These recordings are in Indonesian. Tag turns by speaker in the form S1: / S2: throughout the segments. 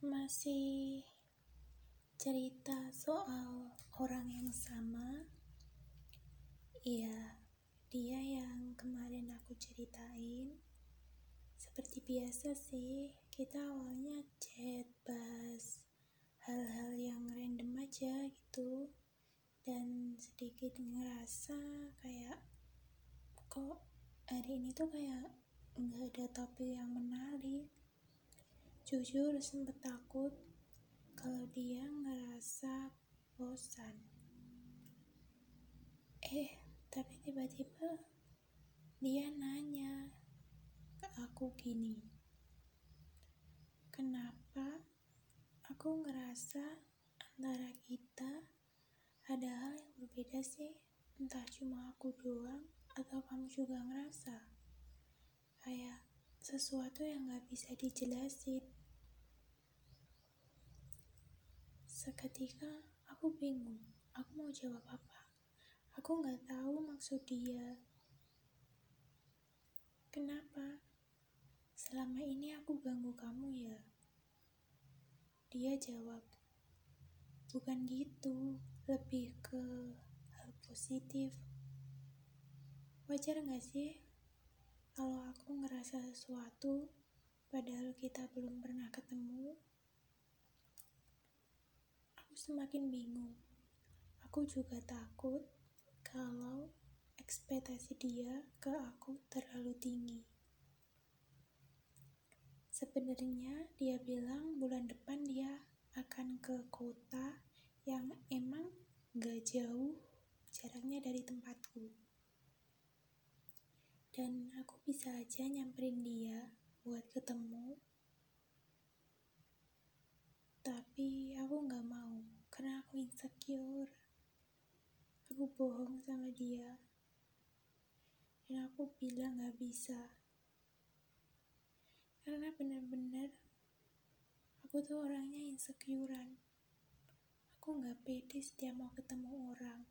S1: Masih cerita soal orang yang sama. Iya, dia yang kemarin aku ceritain. Seperti biasa sih, kita awalnya chat, bahas hal-hal yang random aja gitu. Dan sedikit ngerasa kayak kok hari ini tuh kayak nggak ada topik yang menarik Jujur sempet takut kalau dia ngerasa bosan. Eh, tapi tiba-tiba dia nanya ke aku gini. Kenapa aku ngerasa antara kita ada hal yang berbeda sih? Entah cuma aku doang atau kamu juga ngerasa kayak sesuatu yang gak bisa dijelasin. Seketika aku bingung, aku mau jawab apa. Aku nggak tahu maksud dia. Kenapa? Selama ini aku ganggu kamu ya? Dia jawab, bukan gitu, lebih ke hal positif. Wajar nggak sih kalau aku ngerasa sesuatu padahal kita belum pernah ketemu? Semakin bingung. Aku juga takut kalau ekspektasi dia ke aku terlalu tinggi. Sebenarnya dia bilang bulan depan dia akan ke kota yang emang gak jauh jaraknya dari tempatku. Dan aku bisa aja nyamperin dia buat ketemu tapi aku nggak mau karena insecure. Aku bohong sama dia. Dan aku bilang nggak bisa. Karena benar-benar aku tuh orangnya insecurean. Aku nggak pede setiap mau ketemu orang.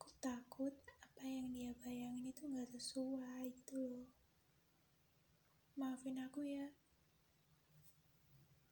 S1: Aku takut apa yang dia bayangin itu nggak sesuai gitu loh. Maafin aku ya.